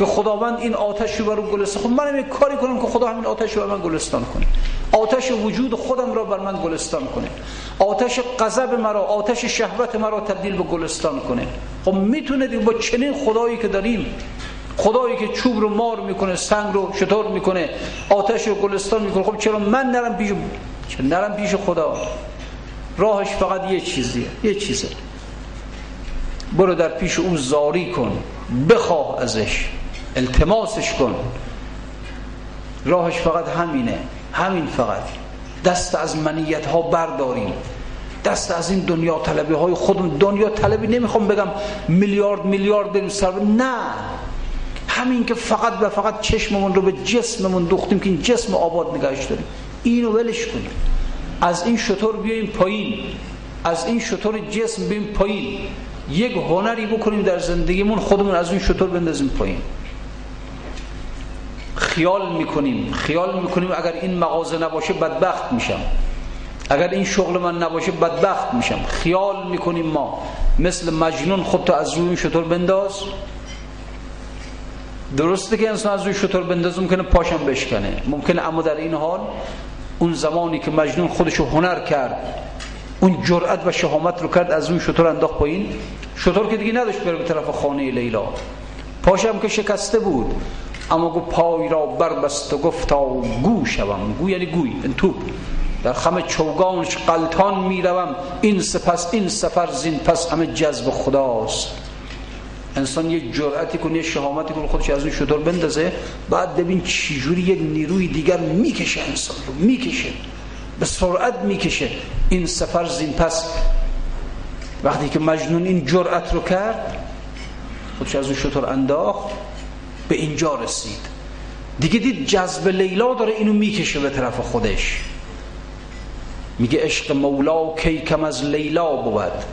که خداوند این آتش رو برو گلستان خب منم یک کاری کنم که خدا همین آتش رو بر من گلستان کنه. آتش وجود خودم را بر من گلستان کنه. آتش غضب مرا آتش شهوت مرا تبدیل به گلستان کنه. خب می‌تونه با چنین خدایی که داریم خدایی که چوب رو مار می‌کنه سنگ رو شطور می‌کنه آتش رو گلستان می‌کنه خب چرا من نرم پیش چرا نرم پیش خدا؟ راهش فقط یه چیزیه یه چیزه. برو در پیش او زاری کن بخواه ازش. التماسش کن. راهش فقط همینه. همین فقط. دست از منیت ها برداریم. دست از این دنیا طلبی های خودم. دنیا طلبی نمی‌خوام بگم میلیارد میلیارد بریم سر. نه. همین که فقط و فقط چشممون رو به جسممون دوختیم که این جسم آباد نگهش داریم. اینو ولش کنیم. از این شطور بیایم پایین. از این شطور جسم بیایم پایین. یک هنری بکنیم در زندگیمون خودمون از این شطور بندازیم پایین. خیال می‌کنیم خیال می‌کنیم اگر این مغازه نباشه بدبخت میشم. اگر این شغل من نباشه بدبخت میشم. خیال می‌کنیم ما. مثل مجنون خودتو از روی شطور بنداز. درسته که انسان از روی شطور بنداز ممکنه پاشم بشکنه. ممکنه اما در این حال اون زمانی که مجنون خودشو هنر کرد اون جرأت و شهامت رو کرد از اون شطور انداخت پایین. شطور که دیگه نداشت بره به طرف خانه لیلا. پاشم که شکسته بود. اما گو پای را بربست و گفتا گو شوم. گو یعنی گوی این توپ. در خم چوگانش قلتان می‌روم این سپس این سفر زین پس همه جذب خداست. انسان یه جرأتی کنه یه شهامتی کنه خودش از اون شطور بندازه. بعد ببین چجوری یک نیروی دیگر می‌کشه انسان رو. می‌کشه. به سرعت می‌کشه. این سفر زین پس وقتی که مجنون این جرأت رو کرد خودش از اون شطور انداخت. به اینجا رسید. دیگه دید جذب لیلا داره اینو می‌کشه به طرف خودش. میگه عشق مولا کی کم از لیلا بود.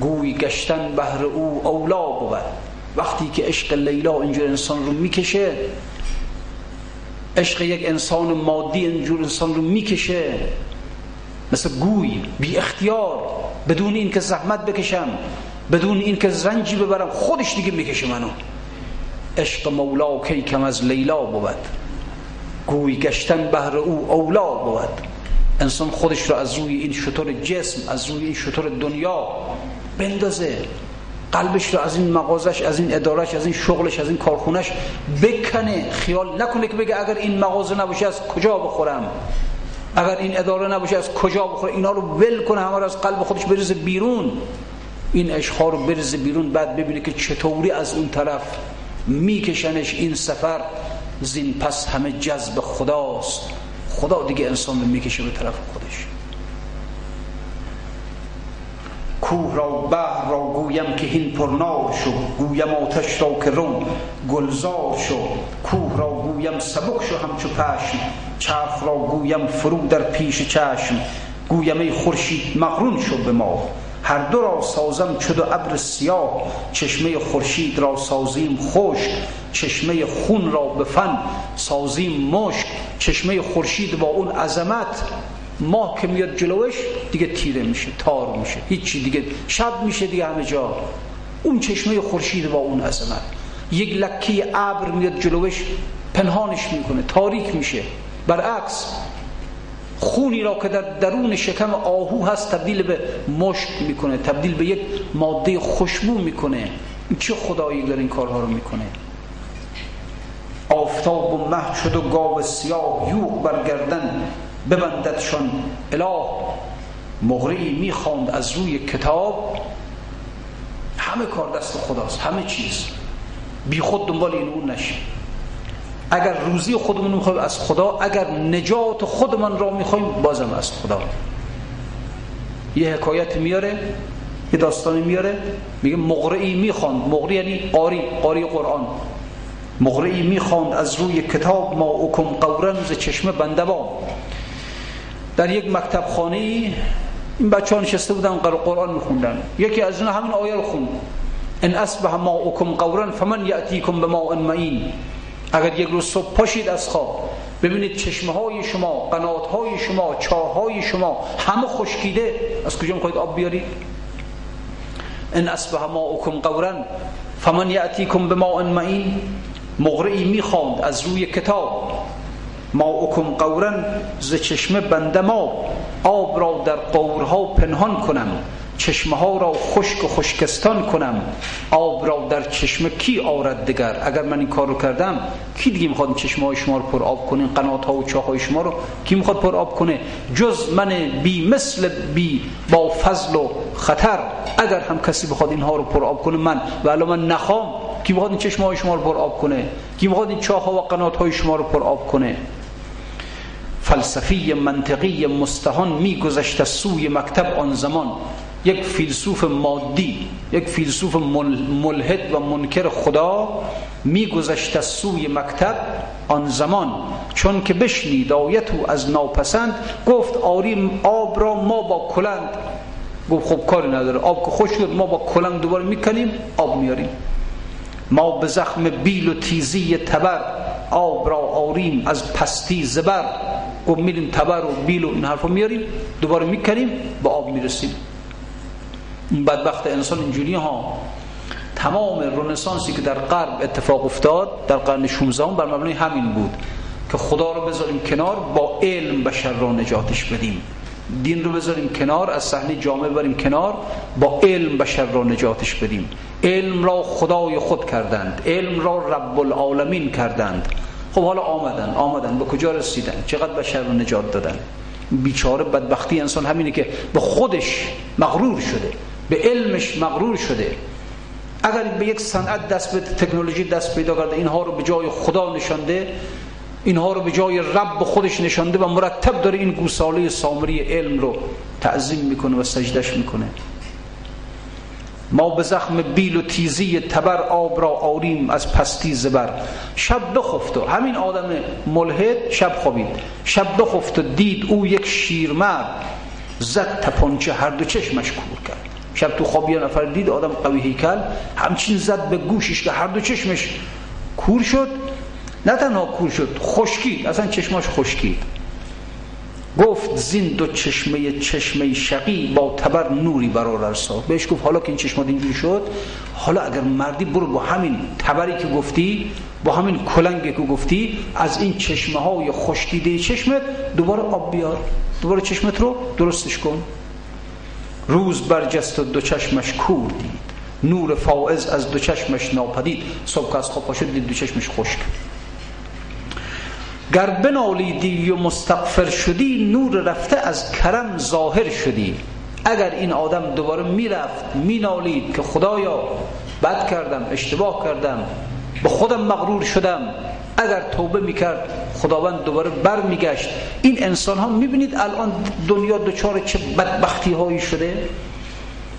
گوی گشتن بهر او اولا بود. وقتی که عشق لیلا اینجور انسان رو می‌کشه عشق یک انسان مادی اینجور انسان رو می‌کشه. مثل گوی بی اختیار بدون این که زحمت بکشم بدون این که زنجی ببرم خودش دیگه می‌کشه منو. عشق مولا کی کم از لیلا بود. گوی گشتن بهر او اولا بود. انسان خودش رو از روی این شطور جسم از روی این شطور دنیا بندازه. قلبش رو از این مغازش از این ادارش از این شغلش از این کارخونش بکنه. خیال نکنه که بگه اگر این مغازه نباشه از کجا بخورم؟ اگر این اداره نباشه از کجا بخوره اینا رو ول کنه همه از قلب خودش بریزه بیرون. این عشقها رو بریزه بیرون بعد ببینه که چطوری از اون طرف میکشنش این سفر. زین پس همه جذب خداست. خدا دیگه انسان می‌کشه به طرف خودش. کوه را بحر را گویم که هین پرنار شو. گویم آتش را که رو گلزار شو. کوه را گویم سبک شو همچو پشم. چرخ را گویم فرو در پیش چشم. گویم ای خورشید مغرون شو به ما. هر دو را سازم چدو ابر سیاه چشمه خورشید را سازیم خشک چشمه خون را به فن سازیم مشک چشمه خورشید با اون عظمت. ماه که میاد جلوش دیگه تیره میشه تار میشه هیچی دیگه شب میشه دیگه همه جا. اون چشمه خورشید با اون عظمت. یک لکی ابر میاد جلوش پنهانش می‌کنه تاریک میشه. برعکس خونی را که در درون شکم آهو هست تبدیل به مشک می‌کنه تبدیل به یک ماده خوشبو می‌کنه. چه خدایی در این کارها رو می‌کنه؟ آفتاب و مه شد و گاو سیاه یوغ برگردن ببنددشان. اله مغرعی می‌خواند از روی کتاب. همه کار دست خداست همه چیز. بی خود دنبال این اون نشیم اگر روزی خودمون می‌خوایم از خدا اگر نجات خودمان را می‌خوایم بازم از خدا. یه حکایت میاره یه داستانی میاره میگه مغرعی می‌خواند. مغرعی یعنی قاری قاری قرآن. مغرعی می‌خواند از روی کتاب ما اکم قورن ز چشم بندوان در یک مکتب خانه این بچه ها نشسته بودن قرآن میخوندن. یکی از اون همین آیه رو خوند. ان اصبح ماؤکم قورا فمن یأتیکم به ماء معین. اگر یک روز صبح پاشید از خواب ببینید چشمه های شما قنات های شما چاه های شما همه خشکیده. از کجا می‌خواید آب بیارید؟ ان اصبح ماؤکم قورا فمن یأتیکم به ماء معین مغرعی می‌خواند از روی کتاب. ماؤکم قورا ز چشمه بنده ما آب را در قورها پنهان کنم. چشمه ها را خشک و خشکستان کنم. آب را در چشمه کی آرد دگر؟ اگر من این کار رو کردم کی دیگه می‌خواد چشمه های شما رو پر آب کنه؟ قنات ها و چاه های شما رو کی می‌خواد پر آب کنه؟ جز من بی مثل بی با فضل و خطر. اگر هم کسی بخواد اینها رو پر آب کنه من. و من نخوام. کی می‌خواد این چشمه های شما رو پر آب کنه؟ کی می‌خواد این چاه ها و قنات های شما رو پر آب کنه؟ فلسفی منطقی مستهان میگذشت سوی مکتب آن زمان. یک فیلسوف مادی یک فیلسوف ملحد و منکر خدا میگذشت از سوی مکتب آن زمان. چون که بشنید او از ناپسند گفت آریم آب را ما با کلند گفت خب کاری نداره آب که خوش شد ما با کلند دوباره می‌کنیم آب میاریم ما به زخم بیل و تیزی تبر آب را آریم از پستی زبر. گفت میریم تبر و بیل و این حرفا میاریم دوباره می‌کنیم با آب می‌رسیم. بدبخت انسان اینجوری ها. تمام رنسانسی که در غرب اتفاق افتاد در قرن 16 بر مبنای همین بود که خدا رو بذاریم کنار با علم بشر را نجاتش بدیم. دین رو بذاریم کنار از صحنه جامعه بریم کنار با علم بشر را نجاتش بدیم. علم را خدای خود کردند علم را رب العالمین کردند. خب حالا آمدن آمدن به کجا رسیدن؟ چقدر بشر رو نجات دادن؟ بیچاره بدبختی انسان همینه که به خودش مغرور شده. به علمش مغرور شده. اگر به یک صنعت دست به تکنولوژی دست پیدا کرده اینها رو به جای خدا نشانده اینها رو به جای رب خودش نشانده و مرتب داره این گوساله سامری علم رو تعظیم می‌کنه و سجدش می‌کنه. ما به زخم بیل و تیزی تبر آب را آریم از پستی زبر. شب بخفت و همین آدم ملحد شب خوابید. شب بخفت و دید او یک شیرمرد. زد تپانچه هر دو چشمش کور کرد. شب تو خواب یه نفر دید آدم قوی هیکل همچین زد به گوشش که هر دو چشمش کور شد. نه تنها کور شد خشکید اصلا چشماش خشکید. گفت زین دو چشمه چشمه شقی با تبر نوری برار ارسا بهش گفت حالا که این چشمات اینجوری شد حالا اگر مردی برو با همین تبری که گفتی با همین کلنگی که گفتی از این چشمه های خشکیده چشمت دوباره آب بیار دوباره چشمت رو درستش کن. روز برجست و دو چشمش کور دید. نور فائز از دو چشمش ناپدید. صبح از خواب پاشد دید دو چشمش خشک. گر بنالیدی و مستغفر شدی نور رفته از کرم ظاهر شدی. اگر این آدم دوباره می‌رفت مینالید که خدایا بد کردم اشتباه کردم. به خودم مغرور شدم. اگر توبه می‌کرد خداوند دوباره بر میگشت این انسان ها می‌بینید الان دنیا دچار چه بدبختی هایی شده؟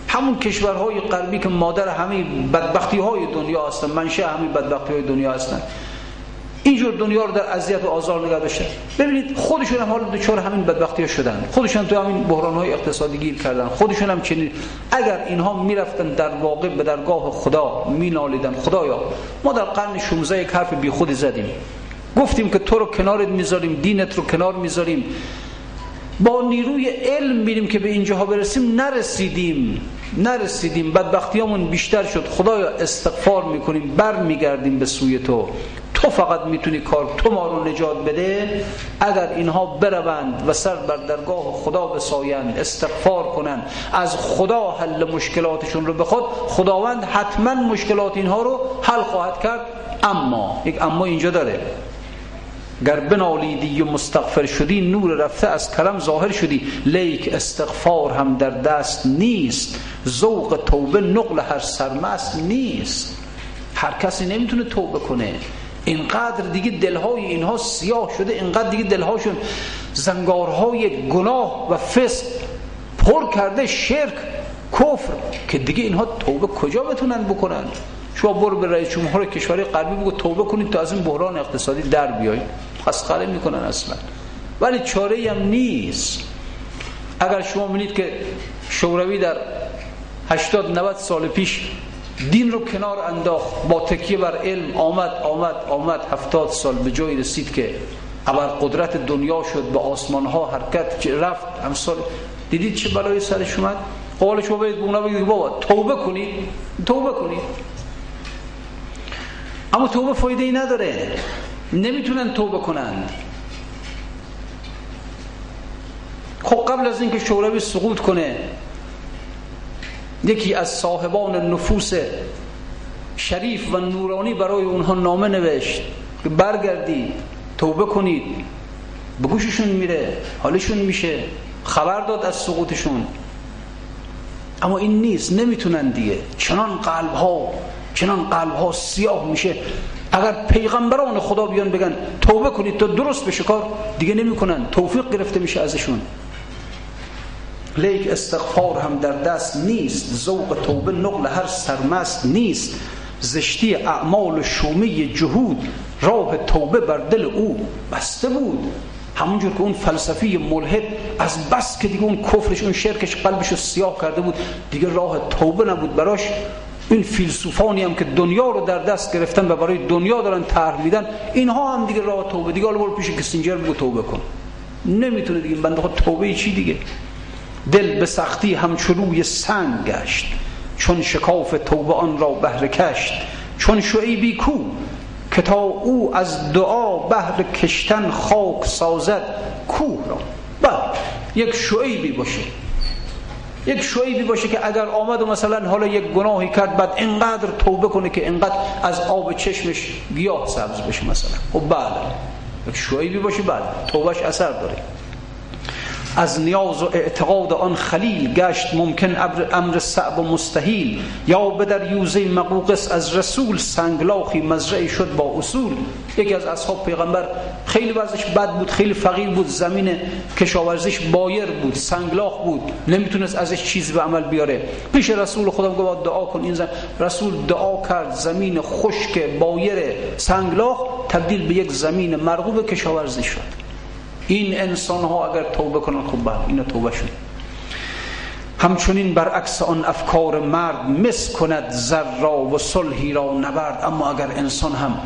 همون کشورهای غربی که مادر همه بدبختی های دنیا هستن منشه همه بدبختی های دنیا هستن. اینجور دنیا رو در اذیت و آزار نگه داشته ببینید خودشون هم حالا دچار همین بدبختی شدن. خودشون تو همین بحران های اقتصادی گیر کردن. خودشون هم چنین. اگر اینها می‌رفتن در واقع به درگاه خدا مینالیدن خدایا ما در قرن 16 یک حرف بی خودی زدیم. گفتیم که تو رو کنارت می‌ذاریم دینت رو کنار می‌ذاریم. با نیروی علم میریم که به اینجاها برسیم. نرسیدیم. نرسیدیم. بدبختیامون بیشتر شد. خدایا استغفار می‌کنیم. بر میگردیم به سوی تو. تو فقط می‌تونی کار تو ما رو نجات بده. اگر اینها بروند و سر بر درگاه خدا بسایند استغفار کنند از خدا حل مشکلاتشون رو بخواد خداوند حتما مشکلات اینها رو حل خواهد کرد. اما یک اما اینجا داره. گر بنالیدی و مستغفر شدی نور رفته از کرم ظاهر شدی. لیک استغفار هم در دست نیست. ذوق توبه نقل هر سرمست نیست. هر کسی نمی‌تونه توبه کنه. اینقدر دیگه دلهای اینها سیاه شده اینقدر دیگه دلهاشون زنگارهای گناه و فسق پر کرده شرک کفر که دیگه اینها توبه کجا بتونن بکنن؟ شما برو به رئیس جمهور کشور غربی بگو توبه کنید تا از این بحران اقتصادی در بیایید. مسخره می‌کنن اصلا. ولی چاره هم نیست. اگر شما ببینید که شوروی در 80 90 سال پیش دین رو کنار انداخت. با تکیه بر علم آمد آمد آمد. هفتاد سال به جایی رسید که ابر قدرت دنیا شد به آسمان ها حرکت رفت. امسال دیدید چه بلایی سرش اومد؟ قول شما باید اونا بگید بابا توبه کنید. توبه کنید. اما توبه فایده ای نداره. نمی‌تونن توبه کنند خب قبل از اینکه شوروی سقوط کنه یکی از صاحبان نفوس شریف و نورانی برای اونها نامه نوشت که برگردید توبه کنید. به گوششون میره حالشون میشه. خبر داد از سقوطشون. اما این نیست نمی‌تونن دیگه. چنان قلب ها چنان قلب ها سیاه میشه. اگر پیغمبران خدا بیان بگن توبه کنید تا درست بشه کار دیگه نمی‌کنن. توفیق گرفته میشه ازشون. لیک استغفار هم در دست نیست. ذوق توبه نقل هر سرمست نیست. زشتی اعمال شومه جهود راه توبه بر دل او بسته بود. همونجور که اون فلسفی ملحد از بس که دیگه اون کفرش اون شرکش قلبش رو سیاه کرده بود دیگه راه توبه نبود براش. این فیلسوفانی هم که دنیا رو در دست گرفتن و برای دنیا دارن طرح میدن اینها هم دیگه راه توبه. دیگه حالا برو پیش کسینجر بگو توبه کن. نمی‌تونه دیگه. بنده خود توبه چی دیگه؟ دل به سختی همچو روی سنگ گشت چون شکاف توبه آن را بهره کشت. چون شعیبی کو که تا او از دعا بهر کشتن خاک سازد کوه را. بله یک شعیبی باشه. یک شعیبی باشه که اگر آمد و مثلا حالا یک گناهی کرد بعد اینقدر توبه کنه که اینقدر از آب چشمش گیاه سبز بشه مثلا. خب بله یک شعیبی باشه بله توبهش اثر داره. از نیاز و اعتقاد آن خلیل گشت ممکن امر صعب و مستحیل. یا به در یوزه مقوقس از رسول سنگلاخی مزرعی شد با اصول. یکی از اصحاب پیغمبر خیلی وضعش بد بود خیلی فقیر بود زمین کشاورزیش بایر بود سنگلاخ بود. نمی‌تونست ازش چیزی به عمل بیاره. پیش رسول خدا گفت دعا کن. این زمین رسول دعا کرد زمین خشک بایر سنگلاخ تبدیل به یک زمین مرغوب کشاورزی شد. این انسان ها اگر توبه کنن خب بله اینا توبه شد همچنین برعکس آن افکار مرد مس کند زر را و صلحی را نبرد. اما اگر انسان هم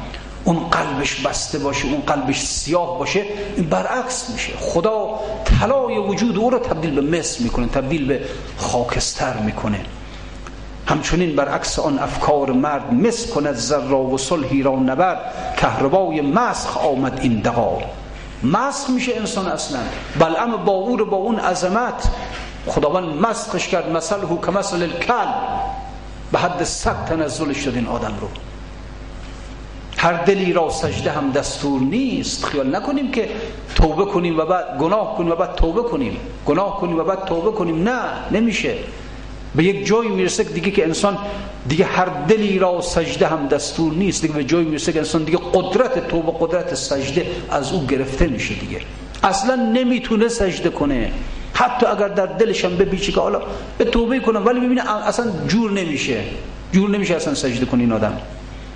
اون قلبش بسته باشه اون قلبش سیاه باشه این برعکس میشه. خدا طلای وجود او را تبدیل به مس می‌کنه تبدیل به خاکستر می‌کنه. همچنین برعکس آن افکار مرد مس کند زر را و صلحی را نبرد. کهربای مسخ آمد این دقا مسخ میشه انسان اصلا. اما با او با اون عظمت. خداوند مسخش کرد مثل هو که مثل الکل. به حد صد تنزلش شد این آدم رو. هر دلی را سجده هم دستور نیست. خیال نکنیم که توبه کنیم و بعد گناه کنیم و بعد توبه کنیم. گناه کنیم و بعد توبه کنیم. نه نمیشه. به یک جایی می‌رسه دیگه که انسان دیگه هر دلی را سجده هم دستور نیست. دیگه به جایی می‌رسه که انسان دیگه قدرت توبه قدرت سجده از او گرفته میشه دیگه. اصلا نمی‌تونه سجده کنه. حتی اگر در دلش هم بپیچه که حالا به توبه کنه ولی ببینه اصلا جور نمیشه. جور نمیشه اصلا سجده کنه این آدم.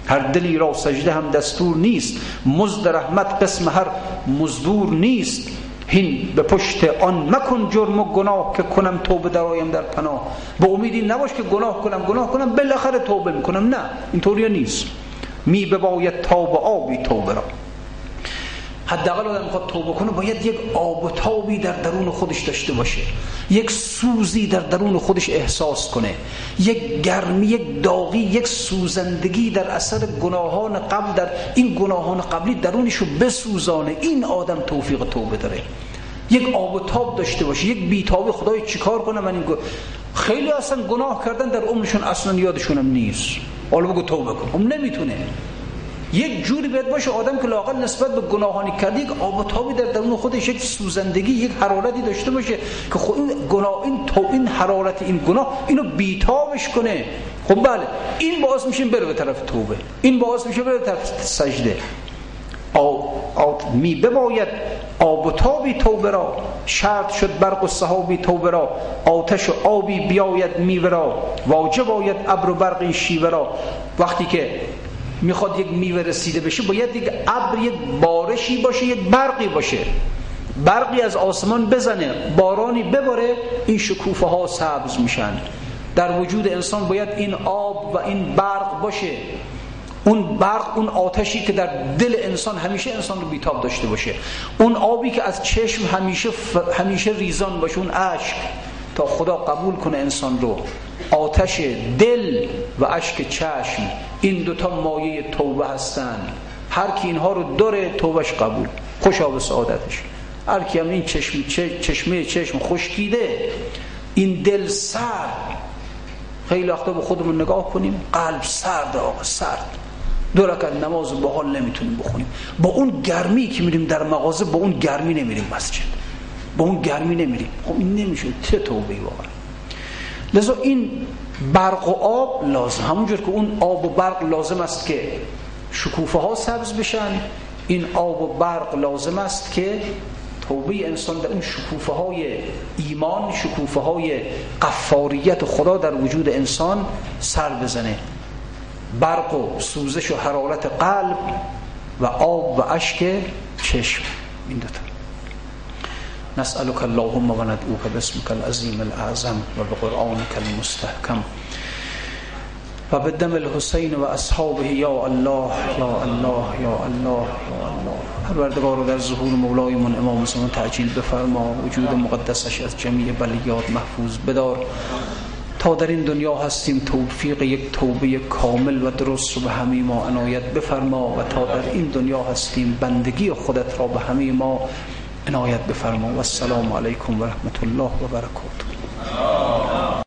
هر دلی را سجده هم دستور نیست. مزد رحمت قسم هر مزدور نیست. هین به پشت آن مکن جرم و گناه که کنم توبه درایم در پناه. به امیدی نباش که گناه کنم گناه کنم بالاخره توبه می‌کنم. نه اینطوری نیست. می بباید تا به آبی توبه را. حداقل آدم می‌خواد توبه کنه باید یک آب و تابی در درون خودش داشته باشه. یک سوزی در درون خودش احساس کنه. یک گرمی یک داغی یک سوزندگی در اثر گناهان قبل در این گناهان قبلی درونشو بسوزانه. این آدم توفیق توبه داره. یک آب و تاب داشته باشه. یک بیتابی خدای چیکار کنه؟ من این خیلی اصلا گناه کردن در عمرشون اصلا یادشونم نیست. حالا بگو توبه کن. هم نمی‌تونه. یک جوری باید باشه آدم که لاقل نسبت به گناهانی کرده یک آب و تابی در درون خودش یک سوزندگی یک حرارتی داشته باشه که خود این گناه این تو این حرارت این گناه اینو بیتابش کنه. خب بله این باعث میشه بره به طرف توبه. این باعث میشه بره به طرف سجده. آو آو می بباید آب و تابی توبه را شرط شد برق و صحابی توبه را آتش و آبی بیاید میوه را. واجب آید ابر و برق شیوه را. وقتی که می‌خواد یک میوه رسیده بشه باید یک ابر یک بارشی باشه یک برقی باشه. برقی از آسمان بزنه بارانی بباره این شکوفه ها سبز میشن. در وجود انسان باید این آب و این برق باشه. اون برق اون آتشی که در دل انسان همیشه انسان رو بیتاب داشته باشه. اون آبی که از چشم همیشه, همیشه ریزان باشه اون عشق تا خدا قبول کنه انسان رو. آتش دل و اشک چشم. این دوتا مایه توبه هستن. هر کی اینها رو داره توبهش قبول. خوشا به سعادتش. هر کی هم این چشم چشمه چشم خشکیده این دل سرد. خیلی وقتا به خودمون نگاه کنیم قلب سرد آقا سرد. دو رکعت نماز با حال نمی‌تونیم بخونیم. با اون گرمی که میریم در مغازه با اون گرمی نمیریم مسجد. با اون گرمی نمیریم. خب این نمیشه. چه توبه واقعا؟ لذا این برق و آب لازم. همونجور که اون آب و برق لازم است که شکوفه ها سبز بشن این آب و برق لازم است که توبه انسان در اون شکوفه های ایمان شکوفه های قفاریت خدا در وجود انسان سر بزنه. برق و سوزش و حرارت قلب و آب و اشک چشم. این دوتا نسألك اللهم وندعوك باسمك العظيم الأعظم وبقرآنك المستحكم. وبدم الحسين وأصحابه يا الله يا الله يا الله يا الله. پروردگار در ظهور مولایمون امام مسلمان تعجیل بفرما. وجود مقدسش از جمعی بلیات محفوظ بدار. تا در این دنیا هستیم توفیق یک توبه کامل و درست رو به همه ما عنایت بفرما. و تا در این دنیا هستیم بندگی خودت را به همه ما عنایت بفرما. و السلام علیکم و رحمت الله و برکاته